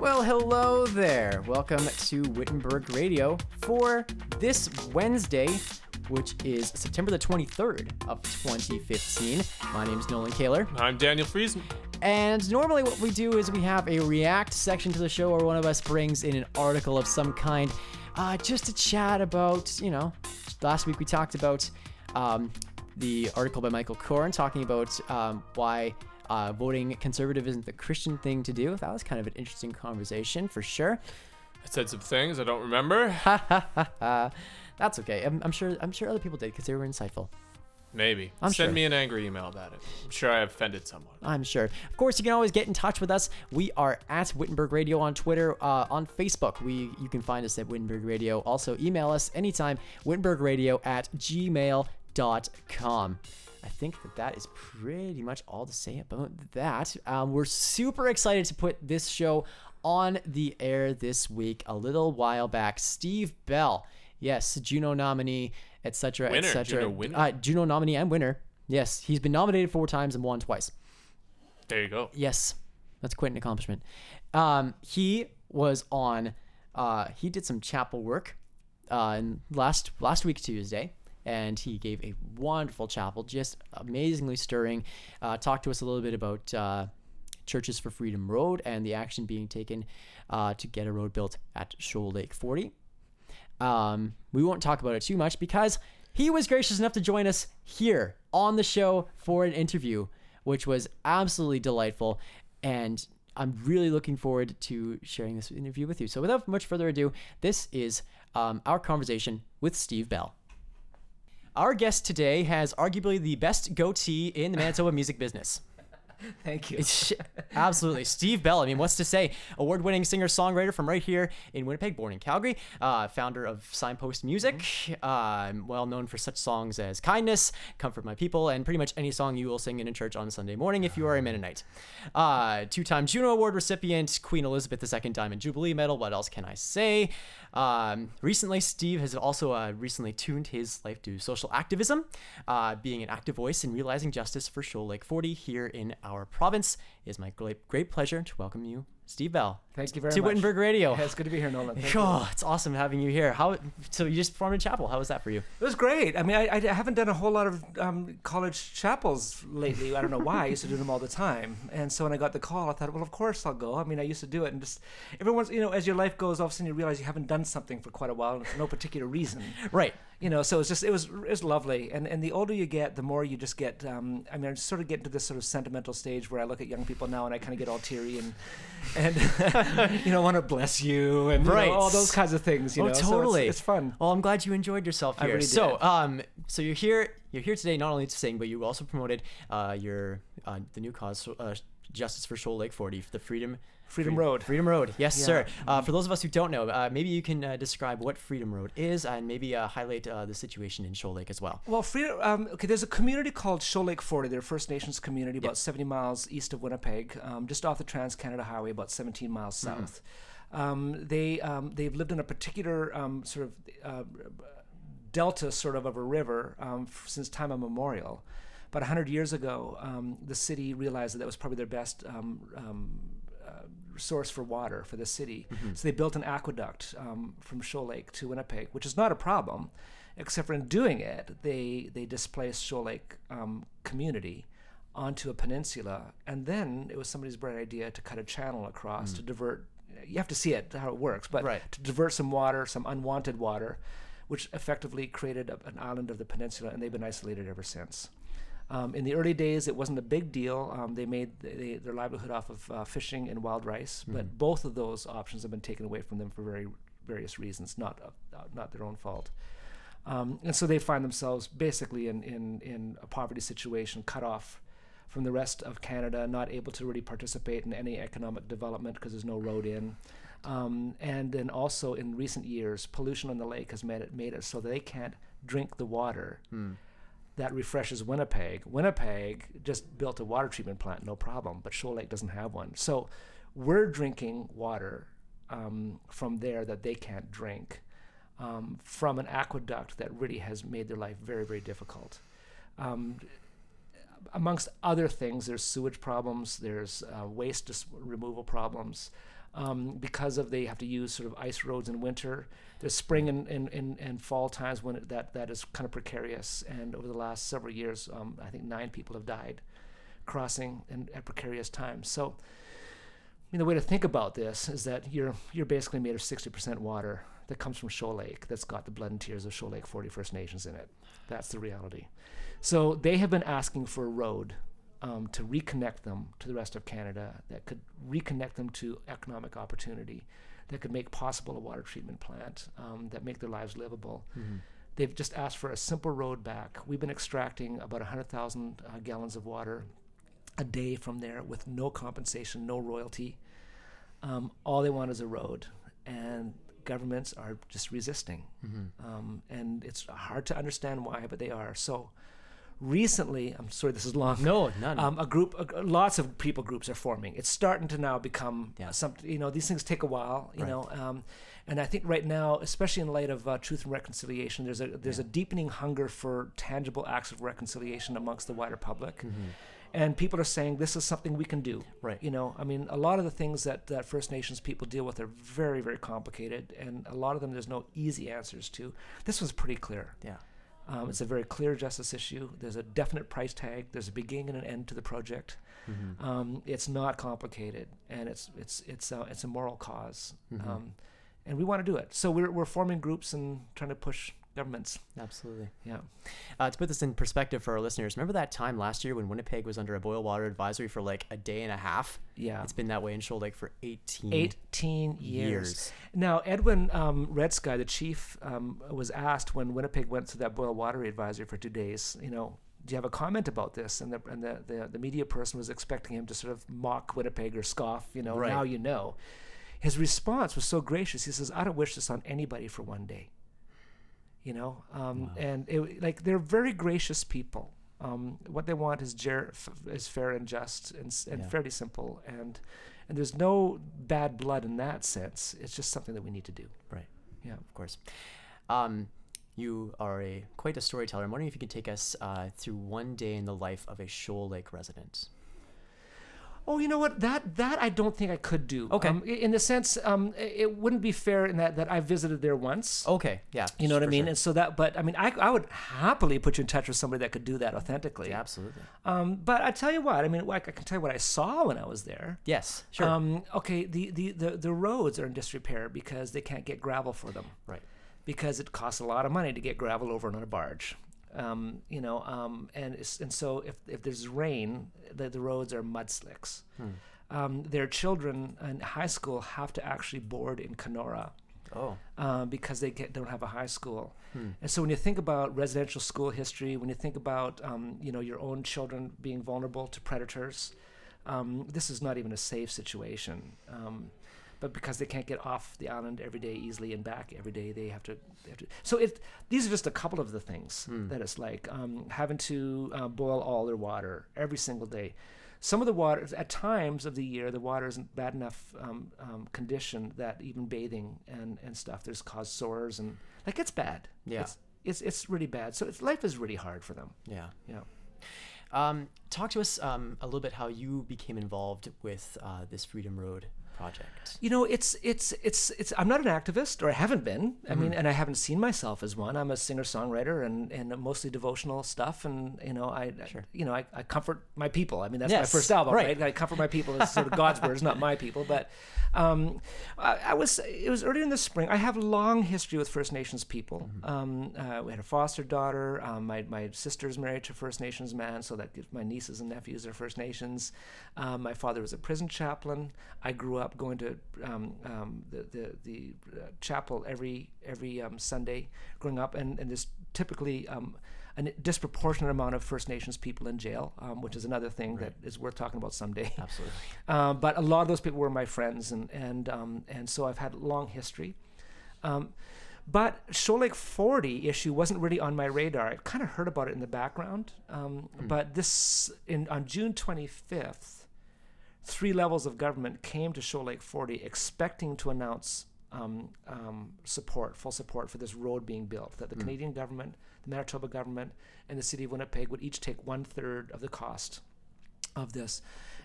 Well, hello there. Welcome to Wittenberg Radio for this Wednesday, which is September the 23rd of 2015. My name is Nolan Kaler. I'm Daniel Friesen. And normally, what we do is we have a react section to the show where one of us brings in an article of some kind uh, just to chat about, you know, last week we talked about um, the article by Michael Korn talking about um, why uh, voting conservative isn't the Christian thing to do. That was kind of an interesting conversation for sure. I said some things I don't remember. That's okay. I'm, I'm sure. I'm sure other people did because they were insightful. Maybe. I'm Send sure. me an angry email about it. I'm sure I offended someone. I'm sure. Of course, you can always get in touch with us. We are at Wittenberg Radio on Twitter, uh, on Facebook. We you can find us at Wittenberg Radio. Also, email us anytime, wittenbergradio at gmail.com. I think that that is pretty much all to say about that. Um, we're super excited to put this show on the air this week. A little while back, Steve Bell, yes, Juno nominee, etc., etc. Juno winner. Uh, Juno nominee and winner. Yes, he's been nominated four times and won twice. There you go. Yes, that's quite an accomplishment. Um, he was on. Uh, he did some chapel work, uh, in last last week Tuesday, and he gave a wonderful chapel, just amazingly stirring. Uh, talked to us a little bit about uh, Churches for Freedom Road and the action being taken uh, to get a road built at Shoal Lake 40. Um, we won't talk about it too much because he was gracious enough to join us here on the show for an interview, which was absolutely delightful. And I'm really looking forward to sharing this interview with you. So, without much further ado, this is um, our conversation with Steve Bell. Our guest today has arguably the best goatee in the Manitoba music business. Thank you. It's absolutely Steve Bell. I mean, what's to say? Award-winning singer-songwriter from right here in Winnipeg, born in Calgary, uh, founder of Signpost Music, uh, well known for such songs as "Kindness," "Comfort My People," and pretty much any song you will sing in a church on Sunday morning if you are a Mennonite. Uh, two-time Juno Award recipient, Queen Elizabeth II Diamond Jubilee Medal. What else can I say? Um, recently, Steve has also uh, recently tuned his life to social activism, uh, being an active voice in realizing justice for Shoal Lake 40 here in our province. It is my great, great pleasure to welcome you, Steve Bell, Thank you very to much. To Wittenberg Radio. Yeah, it's good to be here, Nolan. Thank. Oh, it's awesome having you here. How? So you just performed in chapel. How was that for you? It was great. I mean, I, I haven't done a whole lot of um, college chapels lately. I don't know why. I used to do them all the time. And so when I got the call, I thought, well, of course I'll go. I mean, I used to do it. And just everyone's, you know, as your life goes, all of a sudden you realize you haven't done something for quite a while and for no particular reason. Right. You know, so it's just it was it was lovely, and and the older you get, the more you just get. Um, I mean, I sort of get into this sort of sentimental stage where I look at young people now and I kind of get all teary and and you know want to bless you and you know, all those kinds of things. You oh, know, So it's- totally. it's, fun. Well, I'm glad you enjoyed yourself here. really so, did. um, so you're here. You're here today not only to sing, but you also promoted uh, your uh, the new cause, uh, Justice for Shoal Lake 40, the Freedom Freedom Free- Road. Freedom Road. Yes, Yeah. sir. Uh, for those of us who don't know, uh, maybe you can uh, describe what Freedom Road is, and maybe uh, highlight uh, the situation in Shoal Lake as well. Well, freedom. Um, okay, there's a community called Shoal Lake 40. They're a First Nations community about 70 miles east of Winnipeg, um, just off the Trans Canada Highway, about 17 miles south. Um, they um, they've lived in a particular um, sort of uh, delta, sort of of a river, um, f- since time immemorial. About 100 years ago, um, the city realized that that was probably their best um, um, uh, source for water for the city. So they built an aqueduct um, from Shoal Lake to Winnipeg, which is not a problem, except for in doing it, they they displaced Shoal Lake um, community onto a peninsula, and then it was somebody's bright idea to cut a channel across to divert. You have to see it how it works, but Right. to divert some water, some unwanted water, which effectively created a, an island of the peninsula, and they've been isolated ever since. Um, in the early days, it wasn't a big deal. Um, they made they, their livelihood off of uh, fishing and wild rice, but both of those options have been taken away from them for very various reasons, not uh, not their own fault. Um, and so they find themselves basically in, in, in a poverty situation, cut off from the rest of Canada, not able to really participate in any economic development because there's no road in. Um, and then also in recent years, pollution on the lake has made it made it so they can't drink the water that refreshes Winnipeg. Winnipeg just built a water treatment plant, no problem, but Shoal Lake doesn't have one. So we're drinking water um, from there that they can't drink um, from an aqueduct that really has made their life very, very difficult. Um, amongst other things, there's sewage problems, there's uh, waste dis- removal problems. um, because of they have to use sort of ice roads in winter. There's spring and, and, and, fall times when it, that, that is kind of precarious. And over the last several years, um, I think nine people have died crossing in, at precarious times. So, I mean, the way to think about this is that you're you're basically made of 60% water that comes from Shoal Lake that's got the blood and tears of Shoal Lake 40 First Nations in it. That's the reality. So they have been asking for a road um, to reconnect them to the rest of Canada that could reconnect them to economic opportunity, that could make possible a water treatment plant, um, that make their lives livable. They've just asked for a simple road back. We've been extracting about 100,000 uh, gallons of water a day from there with no compensation, no royalty. Um, all they want is a road, and governments are just resisting. Um, and it's hard to understand why, but they are. So recently, I'm sorry, this is long. No, none. Um, a group, uh, lots of people groups are forming. It's starting to now become Yeah. something. You know, these things take a while. You Right. know, um, and I think right now, especially in light of uh, truth and reconciliation, there's a there's a deepening hunger for tangible acts of reconciliation amongst the wider public. And people are saying this is something we can do. Right. You know, I mean, a lot of the things that, that First Nations people deal with are very, very complicated, and a lot of them there's no easy answers to. This was pretty clear. yeah. Um, it's a very clear justice issue. There's a definite price tag. There's a beginning and an end to the project. Mm-hmm. Um, it's not complicated, and it's it's it's uh, it's a moral because Mm-hmm. um, and we want to do it. So we're we're forming groups and trying to push governments. Absolutely. Yeah. Uh, to put this in perspective for our listeners, remember that time last year when Winnipeg was under a boil water advisory for like a day and a half? Yeah. It's been that way in Shoal Lake for 18 18 years. years. Now, Edwin um, Red Sky, the chief, um, was asked when Winnipeg went through that boil water advisory for two days, you know, do you have a comment about this? And the and the, the, the media person was expecting him to sort of mock Winnipeg or scoff, you know, Right. now you know. His response was so gracious. He says, I don't wish this on anybody for one day. You know, um, and it, like they're very gracious people. Um, what they want is, ger- f- is fair and just and, and Yeah. fairly simple. And and there's no bad blood in that sense. It's just something that we need to do. Right. Yeah. Of course. Um, you are a quite a storyteller. I'm wondering if you could take us uh, through one day in the life of a Shoal Lake resident. Oh, you know what? That that I don't think I could do. Okay. Um, in the sense, um, it wouldn't be fair in that that I visited there once. Okay. Yeah. You know what I mean? sure. And so that, but I mean, I, I would happily put you in touch with somebody that could do that authentically. Yeah, absolutely. Um, but I tell you what, I mean, like, I can tell you what I saw when I was there. Yes. Sure. Um, okay, the, the, the, the roads are in disrepair because they can't get gravel for them. right. because it costs a lot of money to get gravel over on a barge. Um, you know, um, and and so if, if there's rain, the, the roads are mud slicks. Um, their children in high school have to actually board in Kenora Oh. um, because they get, don't have a high school. And so when you think about residential school history, when you think about um, you know your own children being vulnerable to predators, um, this is not even a safe situation. Um, but because they can't get off the island every day easily and back every day, they have to. They have to so it these are just a couple of the things that it's like um, having to uh, boil all their water every single day. Some of the water, at times of the year, the water isn't bad enough um, um, condition that even bathing and, and stuff, there's caused sores and like it's bad. Yeah. It's, it's, it's really bad. So it's, life is really hard for them. Yeah. Yeah. Um, talk to us um, a little bit how you became involved with uh, this Freedom Road project. You know, it's it's it's it's. I'm not an activist, or I haven't been. I Mm-hmm. mean, and I haven't seen myself as one. I'm a singer songwriter and and mostly devotional stuff. And you know, I Sure. you know I, I comfort my people. I mean, that's my first album, right. right? I comfort my people. It's sort of God's words, not my people. But um, I, I was it was early in the spring. I have a long history with First Nations people. Mm-hmm. Um, uh, we had a foster daughter. Um, my my sister's married to a First Nations man, so that gives my nieces and nephews are First Nations. Um, my father was a prison chaplain. I grew up going to um, um, the the, the uh, chapel every every um, Sunday growing up, and and there's typically um, a disproportionate amount of First Nations people in jail, um, which is another thing that is worth talking about someday. Absolutely. Um, but a lot of those people were my friends, and and um, and so I've had a long history. Um, but Shoal Lake 40 issue wasn't really on my radar. I kind of heard about it in the background. Um, But this in on June 25th, three levels of government came to Shoal Lake 40 expecting to announce um, um, support, full support for this road being built. That the Canadian government, the Manitoba government, and the city of Winnipeg would each take one third of the cost of this.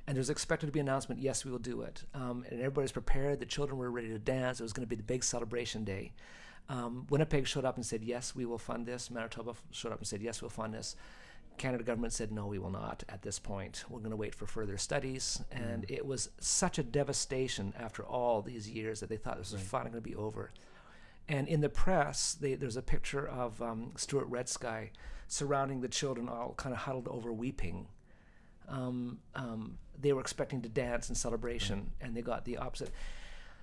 And there's expected to be an announcement, yes, we will do it. Um, and everybody's prepared. The children were ready to dance. It was going to be the big celebration day. Um, Winnipeg showed up and said, yes, we will fund this. Manitoba showed up and said, yes, we'll fund this. Canada government said, no, we will not at this point. We're going to wait for further studies. And it was such a devastation after all these years that they thought this was finally going to be over. And in the press, they, there's a picture of um, Stuart Red Sky surrounding the children, all kind of huddled over, weeping. Um, um, they were expecting to dance in celebration, and they got the opposite.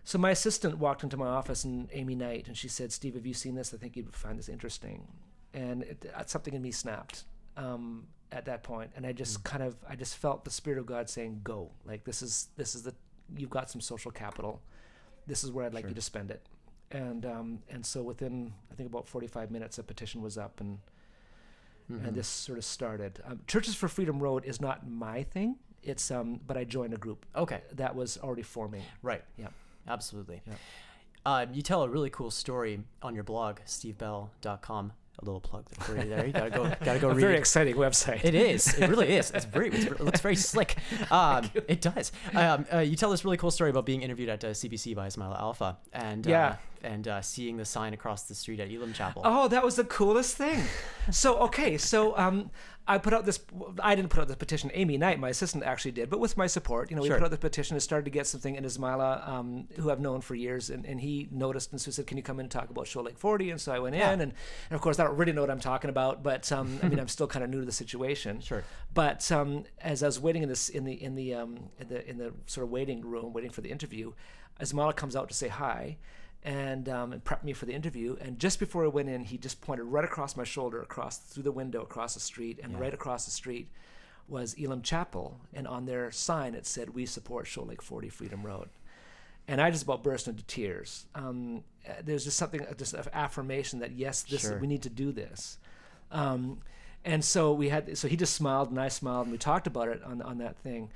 So my assistant walked into my office, and Amy Knight, and she said, "Steve, have you seen this? I think you'd find this interesting." And it, something in me snapped um, at that point, and I just kind of, I just felt the spirit of God saying, "Go! Like this is, this is the, you've got some social capital. This is where I'd like you to spend it." And um, and so within, I think about 45 minutes, a petition was up, and Mm-hmm. and this sort of started. Um, Churches for Freedom Road is not my thing. It's um, but I joined a group Okay. that was already forming. Right. Yeah. Absolutely. Yeah. Uh, you tell a really cool story on your blog, stevebell.com. A little plug for you there. You gotta go. Gotta go A read. very exciting website. It is. It really is. It's very. It's, it looks very slick. Um, it does. Um, uh, you tell this really cool story about being interviewed at uh, CBC by Ismaila Alfa and Yeah. uh, and uh, seeing the sign across the street at Elim Chapel. Oh, that was the coolest thing. so okay, so um, I put out this. I didn't put out the petition. Amy Knight, my assistant, actually did, but with my support, you know, we Sure. put out the petition and started to get something. And Ismaila, um, who I've known for years, and, and he noticed and so said, "Can you come in and talk about Shoal Lake 40?" And so I went Yeah. in, and, and of course I don't really know what I'm talking about, but um, I mean I'm still kind of new to the situation. Sure. But um, as I was waiting in this in the in the um, in the in the sort of waiting room, waiting for the interview, Ismaila comes out to say hi, and um, and prep me for the interview. And just before I went in, he just pointed right across my shoulder, across through the window, across the street, and right across the street was Elim Chapel, and on their sign it said, "We support Shoal Lake 40 Freedom Road." And I just about burst into tears. Um, there's just something, uh, just an affirmation that yes, this Sure. we need to do this. Um, and so we had, so he just smiled and I smiled and we talked about it on on that thing.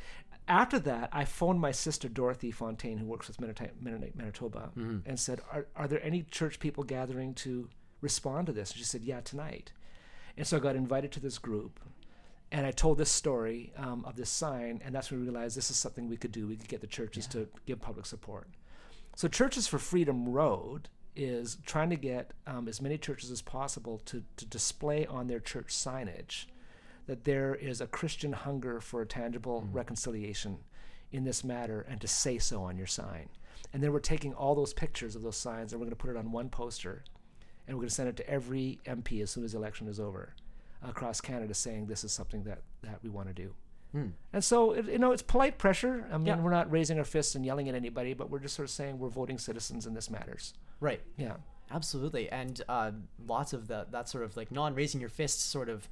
After that, I phoned my sister Dorothy Fontaine, who works with Mennonite, Mennonite Manitoba, and said, are, "Are there any church people gathering to respond to this?" And she said, "Yeah, tonight." And so I got invited to this group, and I told this story um, of this sign, and that's when we realized this is something we could do. We could get the churches to give public support. So, Churches for Freedom Road is trying to get um, as many churches as possible to, to display on their church signage that there is a Christian hunger for a tangible reconciliation in this matter and to say so on your sign. And then we're taking all those pictures of those signs and we're going to put it on one poster and we're going to send it to every MP as soon as the election is over across Canada saying this is something that, that we want to do. And so, it, you know, it's polite pressure. I mean, Yeah. we're not raising our fists and yelling at anybody, but we're just sort of saying we're voting citizens and this matters. Right. Yeah. Absolutely, and uh, lots of that that sort of like non raising your fists sort of.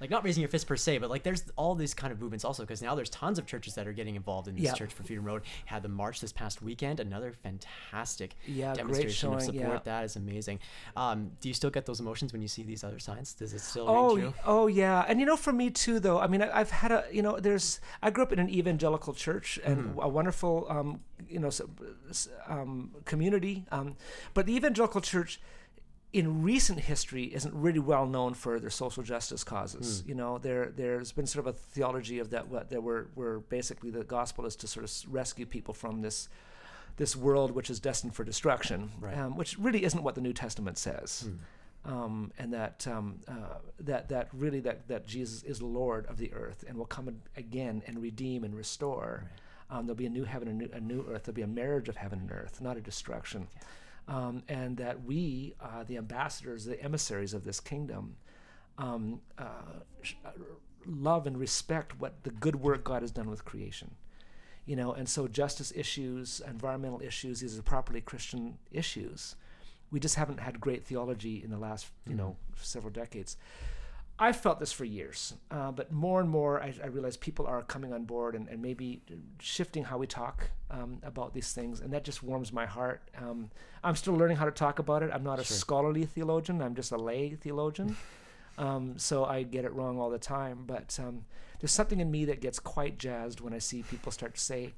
Like not raising your fist per se, but like there's all these kind of movements also because now there's tons of churches that are getting involved in this. Church for Freedom Road. Had the march this past weekend, another fantastic Yeah, demonstration of support. yeah. That is amazing. Um, do you still get those emotions when you see these other signs? Does it still Oh, ring true? oh yeah, and you know, for me too, though. I mean, I, I've had a, you know, there's. I grew up in an evangelical church and a wonderful, um, you know, um, community. Um, but the evangelical church, in recent history, isn't really well known for their social justice causes. You know, there there's been sort of a theology of that what that we're, we're basically the gospel is to sort of rescue people from this this world which is destined for destruction, Right. um, which really isn't what the New Testament says. Um, and that um, uh, that that really that that Jesus is Lord of the earth and will come again and redeem and restore. Um, there'll be a new heaven and new, a new earth. There'll be a marriage of heaven and earth, not a destruction. Um, and that we, uh, the ambassadors, the emissaries of this kingdom, um, uh, uh, love and respect what the good work God has done with creation. You know, and so justice issues, environmental issues, these are properly Christian issues. We just haven't had great theology in the last, you know, several decades. I've felt this for years, uh, but more and more I, I realize people are coming on board and, and maybe shifting how we talk um, about these things, and that just warms my heart. Um, I'm still learning how to talk about it. I'm not a scholarly theologian. I'm just a lay theologian, um, so I get it wrong all the time. But um, there's something in me that gets quite jazzed when I see people start to say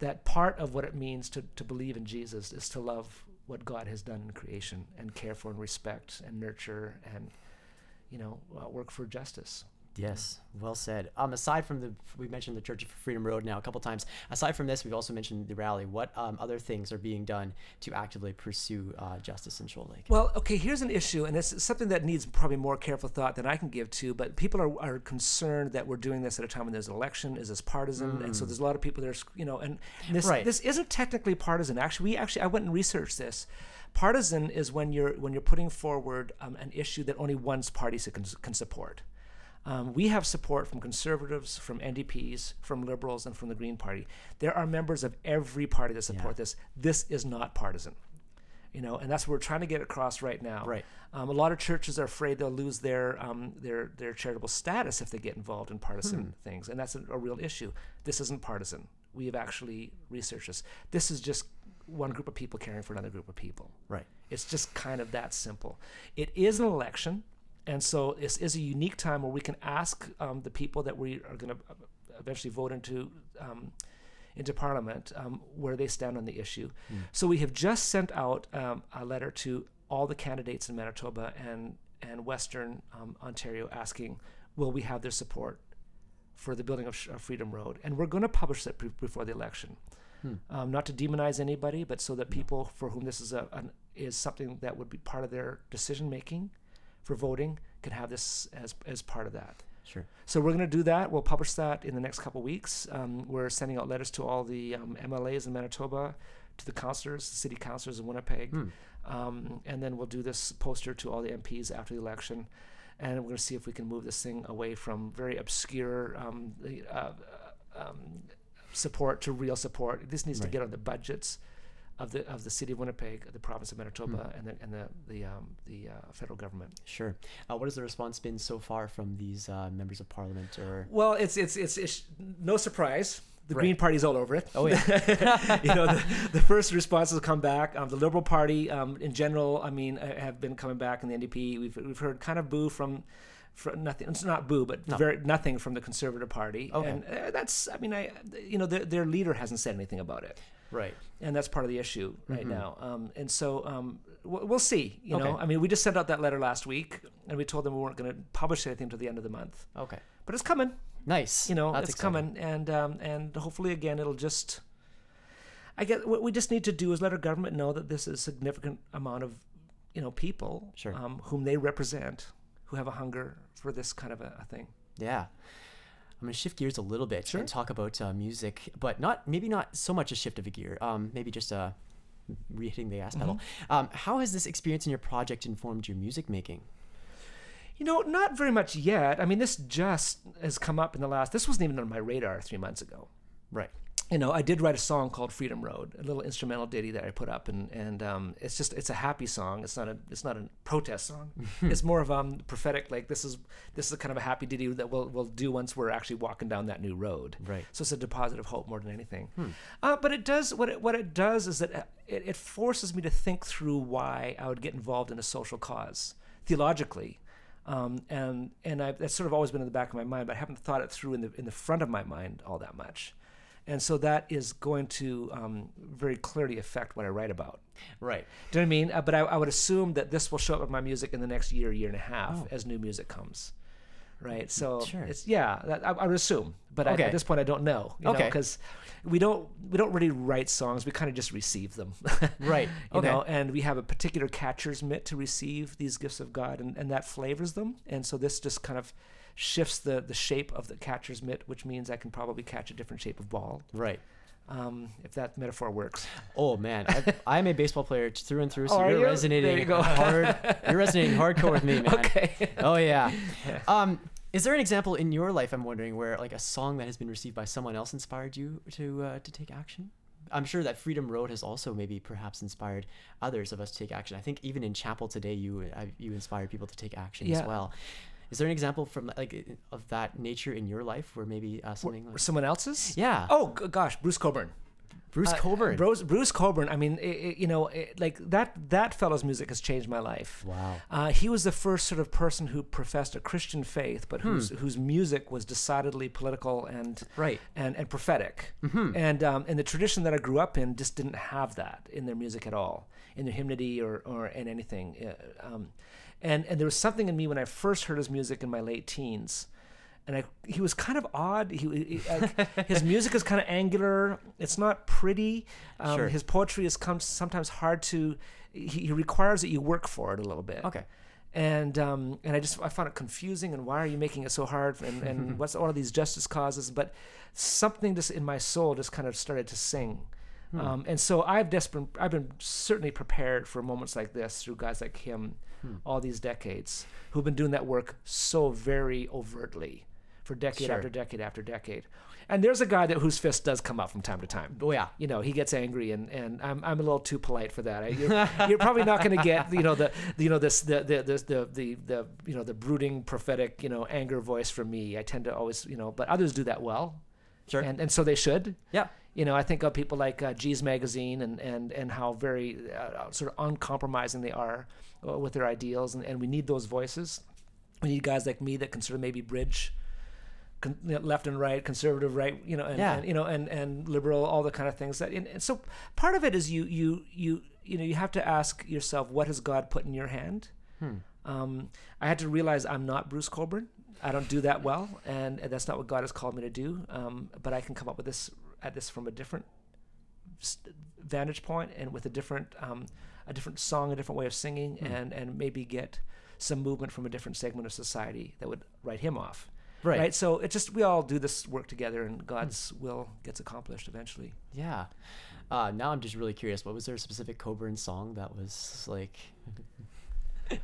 that part of what it means to, to believe in Jesus is to love what God has done in creation and care for and respect and nurture and you know uh, work for justice. Yes, well said. Um, aside from the, we mentioned the Church of Freedom Road now a couple times. Aside from this, we've also mentioned the rally. What um, other things are being done to actively pursue uh, justice in Shoal Lake? Well, okay, here's an issue, and it's something that needs probably more careful thought than I can give to, but people are, are concerned that we're doing this at a time when there's an election. Is this partisan? And so there's a lot of people that are, you know, and this, Right. this isn't technically partisan. Actually, we actually, I went and researched this. Partisan is when you're when you're putting forward um, an issue that only one party can, can support. Um, we have support from conservatives, from NDPs, from liberals, and from the Green Party. There are members of every party that support Yeah. this. This is not partisan, you know, and that's what we're trying to get across right now. Right. Um, a lot of churches are afraid they'll lose their um, their their charitable status if they get involved in partisan things, and that's a, a real issue. This isn't partisan. We have actually researched this. This is just one group of people caring for another group of people. Right. It's just kind of that simple. It is an election, and so this is a unique time where we can ask um, the people that we are going to eventually vote into um, into Parliament um, where they stand on the issue. So we have just sent out um, a letter to all the candidates in Manitoba and and Western um, Ontario asking, will we have their support for the building of Sh- of Freedom Road? And we're going to publish that pre- before the election um, not to demonize anybody, but so that people for whom this is a an, is something that would be part of their decision making for voting can have this as as part of that. Sure. So we're going to do that. We'll publish that in the next couple weeks. Um, we're sending out letters to all the um, MLAs in Manitoba, to the councillors, the city councillors in Winnipeg, Hmm. um, and then we'll do this poster to all the MPs after the election, and we're going to see if we can move this thing away from very obscure um, uh, uh, um, support to real support. This needs Right. to get on the budgets of the of the city of Winnipeg, the province of Manitoba, and the and the the um, the uh, federal government. Sure. Uh, what has the response been so far from these uh, members of parliament? Or Well, it's it's it's, it's no surprise. The Right. Green Party's all over it. oh yeah, you know, the, the first responses come back. Um, the Liberal Party, um, in general, I mean, uh, have been coming back in the NDP. We've we've heard kind of boo from, from nothing. It's not boo, but No. very nothing from the Conservative Party. Okay. And uh, that's, I mean, I, you know, their their leader hasn't said anything about it. Right. and that's part of the issue right Mhm. now. Um, and so um, we'll, we'll see. You know, I mean, we just sent out that letter last week, and we told them we weren't going to publish anything until the end of the month, Okay. but it's coming. Nice. You know, That's it's exciting. coming, and um, and hopefully again it'll just. I guess what we just need to do is let our government know that this is a significant amount of, you know, people Sure. um, whom they represent, who have a hunger for this kind of a, a thing. Yeah. I'm gonna shift gears a little bit Sure. and talk about uh, music, but not maybe not so much a shift of a gear. Um, maybe just uh, re-hitting the gas pedal. Mm-hmm. Um, how has this experience in your project informed your music making? You know, not very much yet. I mean, this just has come up in the last. This wasn't even on my radar three months ago. Right. You know, I did write a song called Freedom Road, a little instrumental ditty that I put up, and and um, it's just it's a happy song. It's not a it's not a protest song. it's more of um prophetic. Like this is this is a kind of a happy ditty that we'll we'll do once we're actually walking down that new road. Right. So it's a deposit of hope more than anything. Uh, but it does what it what it does is that uh, it, it forces me to think through why I would get involved in a social cause theologically. Um, and and I, that's sort of always been in the back of my mind, but I haven't thought it through in the in the front of my mind all that much and so that is going to um, very clearly affect what I write about. Right. Do you know what I mean? Uh, but I, I would assume that this will show up in my music in the next year, year and a half, Oh. as new music comes. Right. So Sure. it's yeah. That, I, I would assume, but I, at this point, I don't know. You Okay. Because we don't we don't really write songs. We kind of just receive them. Right. you Okay. know, and we have a particular catcher's mitt to receive these gifts of God, and, and that flavors them. And so this just kind of shifts the the shape of the catcher's mitt, which means I can probably catch a different shape of ball Right. um, if that metaphor works. Oh man, I, I'm a baseball player through and through, so Oh, you're you? resonating you go. hard. You're resonating hardcore with me, man. Okay. Oh yeah. Um, is there an example in your life? I'm wondering where like a song that has been received by someone else inspired you to uh, to take action. I'm sure that Freedom Road has also maybe perhaps inspired others of us to take action. I think even in chapel today, you uh, you inspired people to take action as well. Is there an example from like of that nature in your life where maybe uh, something? Or Like, someone else's? yeah. Oh gosh, Bruce Cockburn. Bruce Uh, Cockburn. Bruce, Bruce Cockburn. I mean, i i you know, i like that that fellow's music has changed my life. wow. Uh, he was the first sort of person who professed a Christian faith, but whose Hmm. whose music was decidedly political and Right. and, and prophetic. Mhm. And um, and the tradition that I grew up in just didn't have that in their music at all, in their hymnody or or in anything. Uh, um, and and there was something in me when I first heard his music in my late teens and I, he was kind of odd. He, he like, his music is kind of angular. It's not pretty. Um, Sure. His poetry is sometimes hard to. He, he requires that you work for it a little bit. Okay. And um, and I just I found it confusing. And why are you making it so hard? And and what's all of these justice causes? But something just in my soul just kind of started to sing. Um, and so I've desperate, I've been certainly prepared for moments like this through guys like him, Hmm. all these decades, who've been doing that work so very overtly for decade Sure. after decade after decade. And there's a guy that whose fist does come out from time to time. Oh yeah. You know, he gets angry, and, and I'm, I'm a little too polite for that. I, you're, you're probably not going to get you know the you know this the the, the the the the you know the brooding prophetic you know anger voice from me. I tend to always you know, but others do that well, Sure. and and so they should. yeah. You know, I think of people like uh, Geez Magazine and, and, and how very uh, sort of uncompromising they are uh, with their ideals. And, and we need those voices. We need guys like me that can sort of maybe bridge con- you know, left and right, conservative right, you know, and, Yeah. and you know, and, and liberal, all the kind of things that. And, and so part of it is you you you you know you have to ask yourself, what has God put in your hand? Um, I had to realize I'm not Bruce Cockburn. I don't do that well, and, and that's not what God has called me to do. Um, but I can come up with this at this from a different vantage point and with a different um, a different song, a different way of singing, and and maybe get some movement from a different segment of society that would write him off. Right. So it just we all do this work together, and God's will gets accomplished eventually. Yeah. Uh, now I'm just really curious. What was there a specific Cockburn song that was like?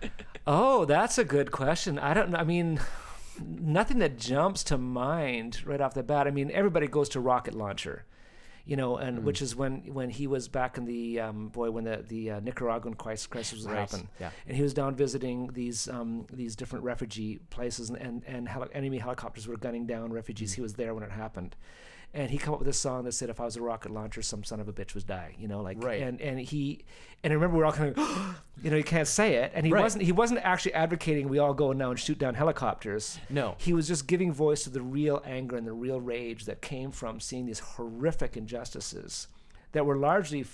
Oh, that's a good question. I don't know. I mean, nothing that jumps to mind right off the bat. I mean, everybody goes to Rocket Launcher, you know, and which is when when he was back in the um, boy when the the uh, Nicaraguan crisis, crisis was Right, happening, yeah. and he was down visiting these um, these different refugee places, and and, and heli- enemy helicopters were gunning down refugees. He was there when it happened. And he come up with a song that said, "If I was a rocket launcher, some son of a bitch would die." You know, like, Right. and and he, and I remember we're all kind of, you know, you can't say it, and he Right. wasn't he wasn't actually advocating we all go now and shoot down helicopters. No. He was just giving voice to the real anger and the real rage that came from seeing these horrific injustices that were largely,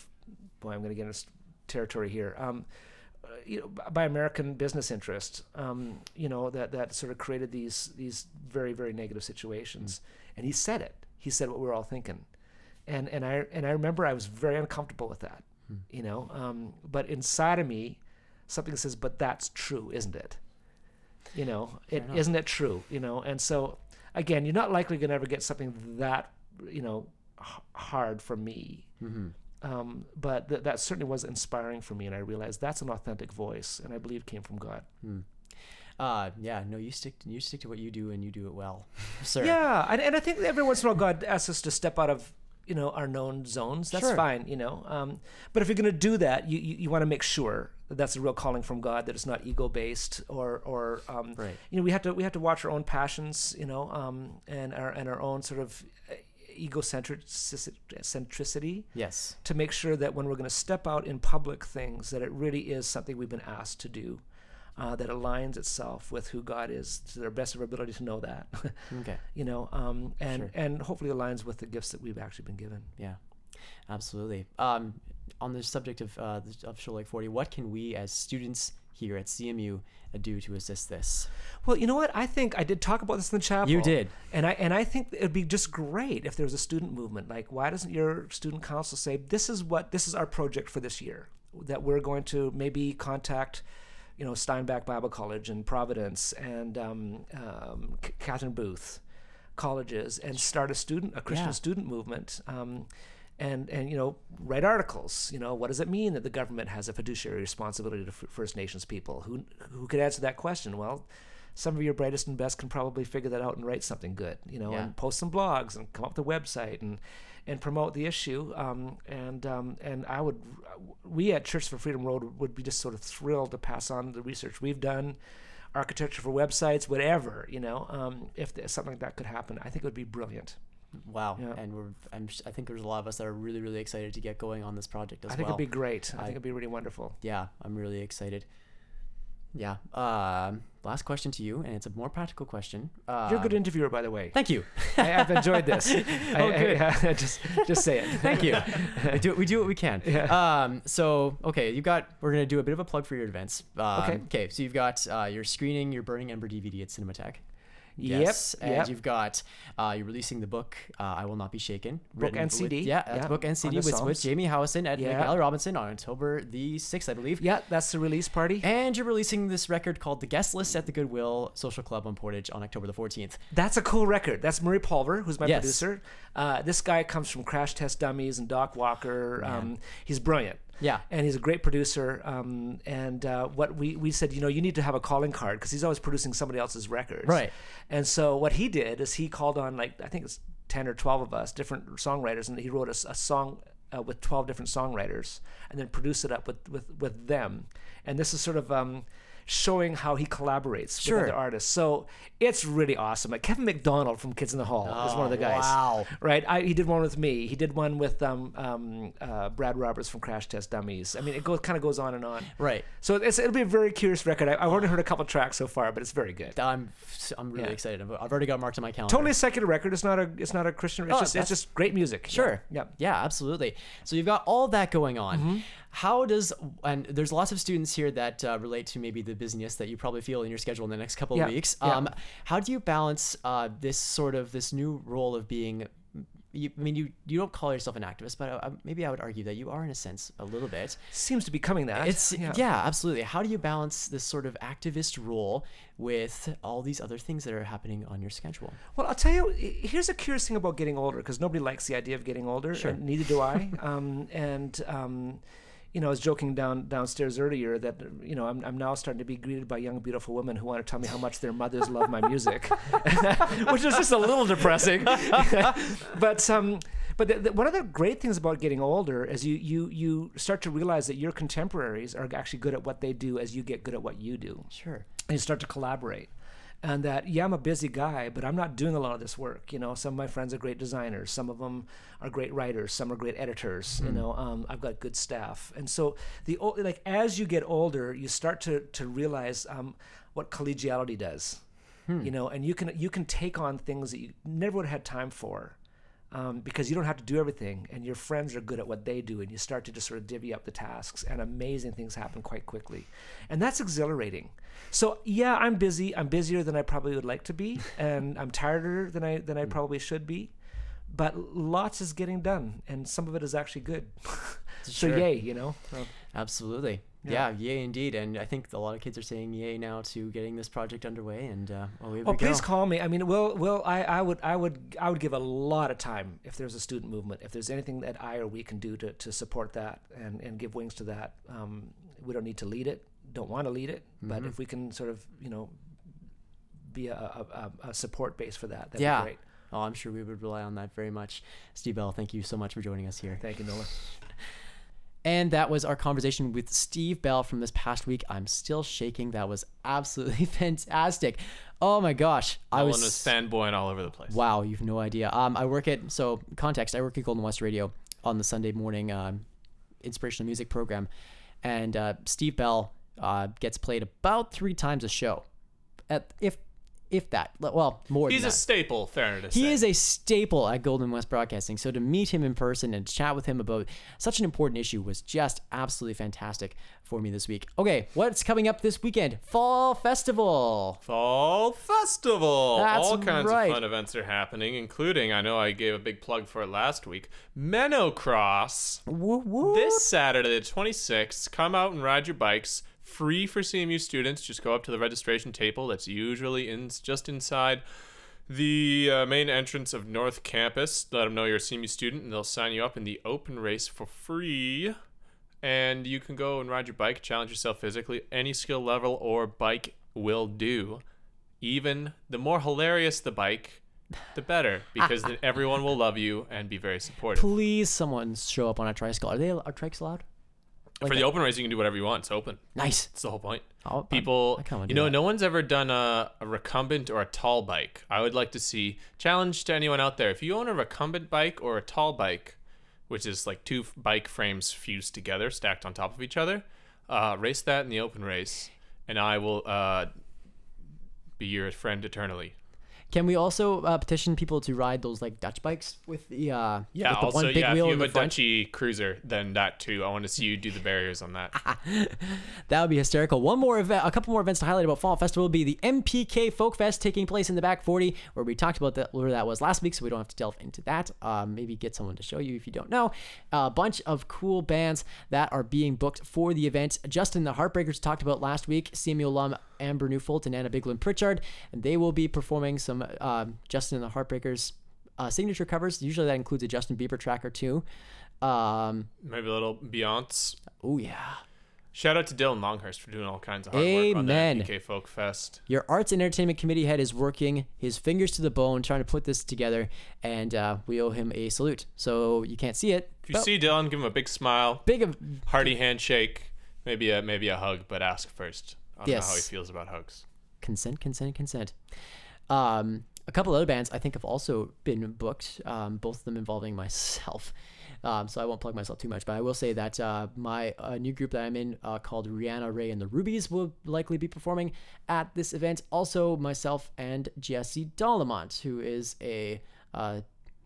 boy, I'm going to get into territory here. Um, uh, you know, by American business interests, um, you know that that sort of created these these very very negative situations, and he said it. He said what we were all thinking, and and I and I remember I was very uncomfortable with that, you know. Um, but inside of me, something says, "But that's true, isn't it?" You know, it isn't it true? You know, and so again, you're not likely going to ever get something that you know h- hard from me. Mm-hmm. Um, but th- that certainly was inspiring for me, and I realized that's an authentic voice, and I believe it came from God. Uh, yeah. No, you stick. To, you stick to what you do, and you do it well, sir. Yeah, and, and I think every once in a while God asks us to step out of you know our known zones. That's Sure. fine, you know. Um, but if you're going to do that, you you, you want to make sure that that's a real calling from God, that it's not ego based or or um, Right. you know we have to we have to watch our own passions, you know, um, and our and our own sort of uh, egocentric centricity Yes. to make sure that when we're going to step out in public things, that it really is something we've been asked to do, uh, that aligns itself with who God is to their best of our ability to know that, Okay. you know, um, and Sure. and hopefully aligns with the gifts that we've actually been given. Yeah. Absolutely. Um, on the subject of uh, of Shoal Lake Forty, what can we as students here at CMU do to assist this? Well, you know what? I think I did talk about this in the chapel. You did. and I and I think it'd be just great if there was a student movement. Like, why doesn't your student council say this is what this is our project for this year? That we're going to maybe contact, you know, Steinbach Bible College and Providence and um, um, Catherine Booth colleges and start a student a Christian Yeah. student movement. Um, and, and you know write articles you know what does it mean that the government has a fiduciary responsibility to F- First Nations people who who could answer that question well some of your brightest and best can probably figure that out and write something good, you know, Yeah. and post some blogs and come up with a website and and promote the issue. Um, and um, and I would, we at Church for Freedom Road would be just sort of thrilled to pass on the research we've done, architecture for websites, whatever, you know, um, if th- something like that could happen, I think it would be brilliant. Wow. Yeah. And we're. I'm. I think there's a lot of us that are really, really excited to get going on this project as well. I think well. it'd be great. I, I- think it'd be really wonderful. yeah, I'm really excited. Yeah. Um. last question to you, and it's a more practical question. Uh, You're a good interviewer, by the way. Thank you. I, I've enjoyed this. I, Oh, I- good. I- just, just say it. Thank you. we do we do what we can. Yeah. Um. So okay, you've got. We're gonna do a bit of a plug for your events. Um, Okay. Okay. So you've got uh, your screening, your Burning Ember DVD at Cinematheque. Yep, Yes, and yep. you've got uh, you're releasing the book uh, "I Will Not Be Shaken." Book and with- CD, yeah, that's yeah, book and CD with, with Jamie Howison and Yeah. Miguel Robinson on October the sixth, I believe. Yeah, that's the release party. And you're releasing this record called "The Guest List" at the Goodwill Social Club on Portage on October the fourteenth. That's a cool record. That's Murray Pulver, who's my Yes. producer. Uh, this guy comes from Crash Test Dummies and Doc Walker. Um, he's brilliant. Yeah. And he's a great producer. Um, and uh, what we, we said, you know, you need to have a calling card because he's always producing somebody else's records. Right. And so what he did is he called on, like, I think it's 10 or 12 of us, different songwriters, and he wrote a song uh, with 12 different songwriters and then produced it up with, with, with them. And this is sort of. Um, Showing how he collaborates Sure. with other artists, so it's really awesome. Like Kevin McDonald from Kids in the Hall is one of the guys wow. right? I, he did one with me. He did one with um, um, uh, Brad Roberts from Crash Test Dummies. I mean, it kind of goes on and on. Right. So it's, it'll be a very curious record. I, I've only heard a couple tracks so far, but it's very good. I'm I'm really Yeah. excited. I've I've already got marked on my calendar. Totally a secular record. It's not a it's not a Christian. It's Oh, just it's just great music. Sure. Yeah. Yeah, absolutely. So you've got all that going on. Mm-hmm. How does and there's lots of students here that uh, relate to maybe the busyness that you probably feel in your schedule in the next couple Yeah, of weeks. yeah. Um, how do you balance uh, this sort of this new role of being? You, I mean, you you don't call yourself an activist, but uh, maybe I would argue that you are in a sense a little bit. Seems to be coming that. It's yeah. absolutely. How do you balance this sort of activist role with all these other things that are happening on your schedule? Well, I'll tell you. Here's a curious thing about getting older, because nobody likes the idea of getting older. Sure. And neither do I. um, and um, you know, I was joking down downstairs earlier that you know I'm, I'm now starting to be greeted by young, beautiful women who want to tell me how much their mothers love my music, which is just a little depressing. but um, but the, the, one of the great things about getting older is you you you start to realize that your contemporaries are actually good at what they do as you get good at what you do Sure. and you start to collaborate. And that, yeah, I'm a busy guy, but I'm not doing a lot of this work. You know, some of my friends are great designers, some of them are great writers, some are great editors. You know, um, I've got good staff, and so the like as you get older, you start to to realize um, what collegiality does. You know, and you can you can take on things that you never would have had time for um, because you don't have to do everything, and your friends are good at what they do, and you start to just sort of divvy up the tasks, and amazing things happen quite quickly, and that's exhilarating. So yeah, I'm busy. I'm busier than I probably would like to be, and I'm tireder than I than I probably should be, but lots is getting done, and some of it is actually good. so Sure. yay, you know. So, Absolutely. Yeah. yay indeed. And I think a lot of kids are saying yay now to getting this project underway. And uh, well, Oh, we please go. call me. I mean, well, well, I, I would, I would, I would give a lot of time if there's a student movement. If there's anything that I or we can do to, to support that and, and give wings to that, um, we don't need to lead it. Don't want to lead it, but Mm-hmm. if we can sort of, you know, be a, a, a, a support base for that, that'd yeah. be great. Oh, I'm sure we would rely on that very much. Steve Bell, thank you so much for joining us here. Thank you, Nola. And that was our conversation with Steve Bell from this past week. I'm still shaking. That was absolutely fantastic. Oh my gosh. I was, was fanboying all over the place. Wow, you've no idea. Um, I work at so context. I work at Golden West Radio on the Sunday morning um, inspirational music program, and uh, Steve Bell uh, gets played about three times a show, at if if that. Well, more. He's a that. staple, fair to say. He is a staple at Golden West Broadcasting. So to meet him in person and chat with him about such an important issue was just absolutely fantastic for me this week. Okay, what's coming up this weekend? Fall Festival. Fall Festival. That's All kinds right. of fun events are happening, including, I know I gave a big plug for it last week, Menocross. Woo woo. This Saturday, the 26th, come out and ride your bikes. Free for CMU students. Just go up to the registration table that's usually in just inside the uh, main entrance of North Campus. Let them know you're a CMU student, and they'll sign you up in the open race for free. And you can go and ride your bike, challenge yourself physically. Any skill level or bike will do. Even the more hilarious the bike, the better, because then everyone will love you and be very supportive. Please, someone show up on a tricycle. Are they are trikes allowed? Like For the that? open race, you can do whatever you want. It's open. Nice. That's the whole point. I'll- People, I kinda you know, that. no one's ever done a, a recumbent or a tall bike. I would like to see challenge to anyone out there. If you own a recumbent bike or a tall bike, which is like two bike frames fused together, stacked on top of each other, uh, race that in the open race, and I will uh, be your friend eternally. Can we also uh, petition people to ride those like Dutch bikes with the uh Yeah, with the also, one big yeah, if you have a front? Dutchy cruiser, then that too. I want to see you do the barriers on that. That would be hysterical. One more event, a couple more events to highlight about Fall Festival will be the MPK Folk Fest taking place in the back 40, where we talked about that where that was last week, so we don't have to delve into that. Um, maybe get someone to show you if you don't know. A bunch of cool bands that are being booked for the event. Justin the Heartbreakers talked about last week. CMU alum Amber Newfolt and Anna Bigland Pritchard, and they will be performing some um, Justin and the Heartbreakers uh, signature covers. Usually that includes a Justin Bieber track or two. Um, Maybe a little Beyonce. oh yeah. Shout out to Dylan Longhurst for doing all kinds of hard work on the Amen. PK Folk Fest. Your arts and entertainment committee head is working his fingers to the bone trying to put this together, and uh, we owe him a salute. So you can't see it. If you see Dylan, give him a big smile, big hearty handshake, maybe a maybe a hug, but ask first. I don't know how he Yes. feels about hugs. consent, consent, consent. Um, a couple other bands I think have also been booked, um, both of them involving myself. Um, so I won't plug myself too much, but I will say that uh, my uh, new group that I'm in, uh, called Rihanna Ray and the Rubies, will likely be performing at this event. Also, myself and Jesse Dollamont, who is a uh,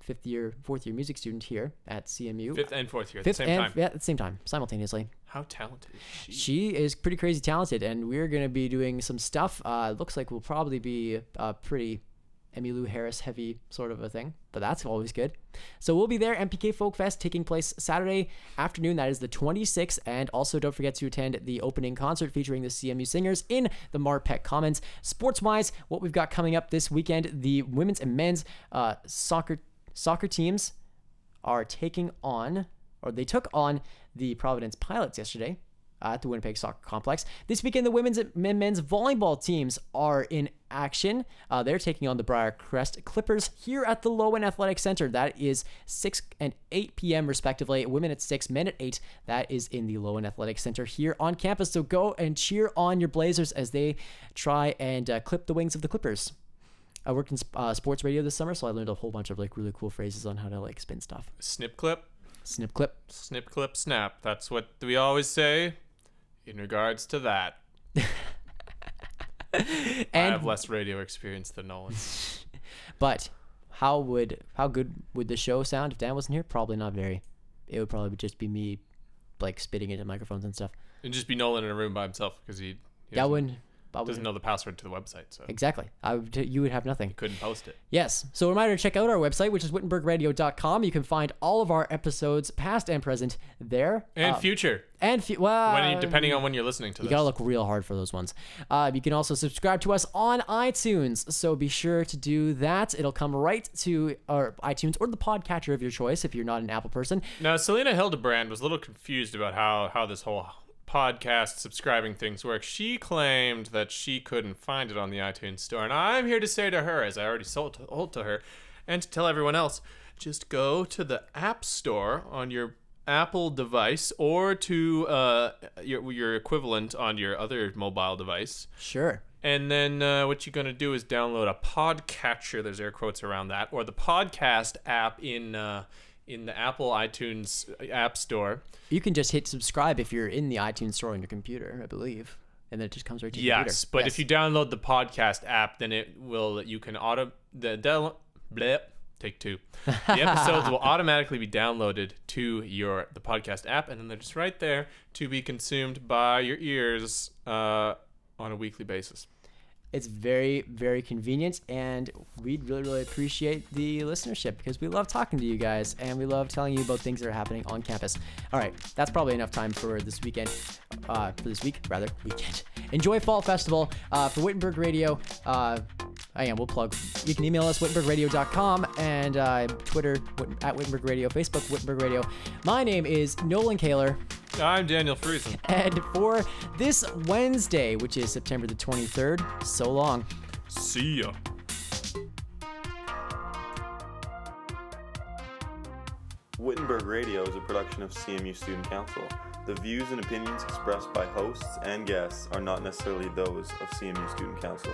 fifth year, fourth year music student here at CMU. Fifth and fourth year at Fifth the same and time. yeah, at the same time, simultaneously. How talented is she? She is pretty crazy talented, and we're gonna be doing some stuff. Uh, looks like we'll probably be uh, pretty Emmylou Harris heavy sort of a thing, but that's always good. So we'll be there. MPK Folk Fest taking place Saturday afternoon. That is the 26th, and also don't forget to attend the opening concert featuring the CMU singers in the Marpeck Commons. Sports wise, what we've got coming up this weekend: the women's and men's uh, soccer soccer teams are taking on, or they took on the Providence Pilots yesterday at the Winnipeg Soccer Complex. This weekend, the women's and men's volleyball teams are in action. Uh, they're taking on the Briercrest Clippers here at the Loewen Athletic Center. That is 6 and 8 p.m. respectively. Women at 6, men at 8. That is in the Loewen Athletic Center here on campus. So go and cheer on your Blazers as they try and uh, clip the wings of the Clippers. I worked in uh, sports radio this summer, so I learned a whole bunch of like really cool phrases on how to like spin stuff. Snip clip, Snip clip. snip clip, snap. That's what we always say in regards to that. I have less radio experience than Nolan. But how would how good would the show sound if Dan wasn't here? Probably not very. It would probably just be me, like spitting into microphones and stuff. It'd just be Nolan in a room by himself because he, he That wouldn't. I doesn't know the password to the website, so exactly. I would. You would have nothing. couldn't post it. Yes. So a reminder to check out our website, which is wittenbergradio.com. You can find all of our episodes, past and present, there. And Uh, future, and fu- well, when you, depending on when you're listening to You this. gotta look real hard for those ones. Uh, you can also subscribe to us on iTunes, so be sure to do that. It'll come right to our iTunes or the podcatcher of your choice if you're not an Apple person. Now, Selena Hildebrand was a little confused about how, how this whole podcast subscribing things work. She claimed that she couldn't find it on the iTunes store, and I'm here to say to her, as I already sold to, told to her, and to tell everyone else, just go to the App Store on your Apple device or to uh, your, your equivalent on your other mobile device. Sure. And then uh, what you're going to do is download a podcatcher. There's air quotes around that, or the podcast app in uh, in the Apple iTunes App Store. You can just hit subscribe if you're in the iTunes store on your computer, I believe, and then it just comes right to your Yes, computer. but if you download the podcast app, then it will you can auto the del bleh, take two. The episodes will automatically be downloaded to your the podcast app, and then they're just right there to be consumed by your ears uh, on a weekly basis. It's very, very convenient, and we'd really, really appreciate the listenership because we love talking to you guys and we love telling you about things that are happening on campus. All right, that's probably enough time for this weekend, uh, for this week, rather, weekend. Enjoy Fall Festival uh, for Wittenberg Radio. Uh, I am, we'll plug. You can email us, wittenbergradio.com, and uh, Twitter at Wittenberg Radio, Facebook, Wittenberg Radio. My name is Nolan Kaler. I'm Daniel Friesen. And for this Wednesday, which is September the 23rd, so long. See ya. Wittenberg Radio is a production of CMU Student Council. The views and opinions expressed by hosts and guests are not necessarily those of CMU Student Council.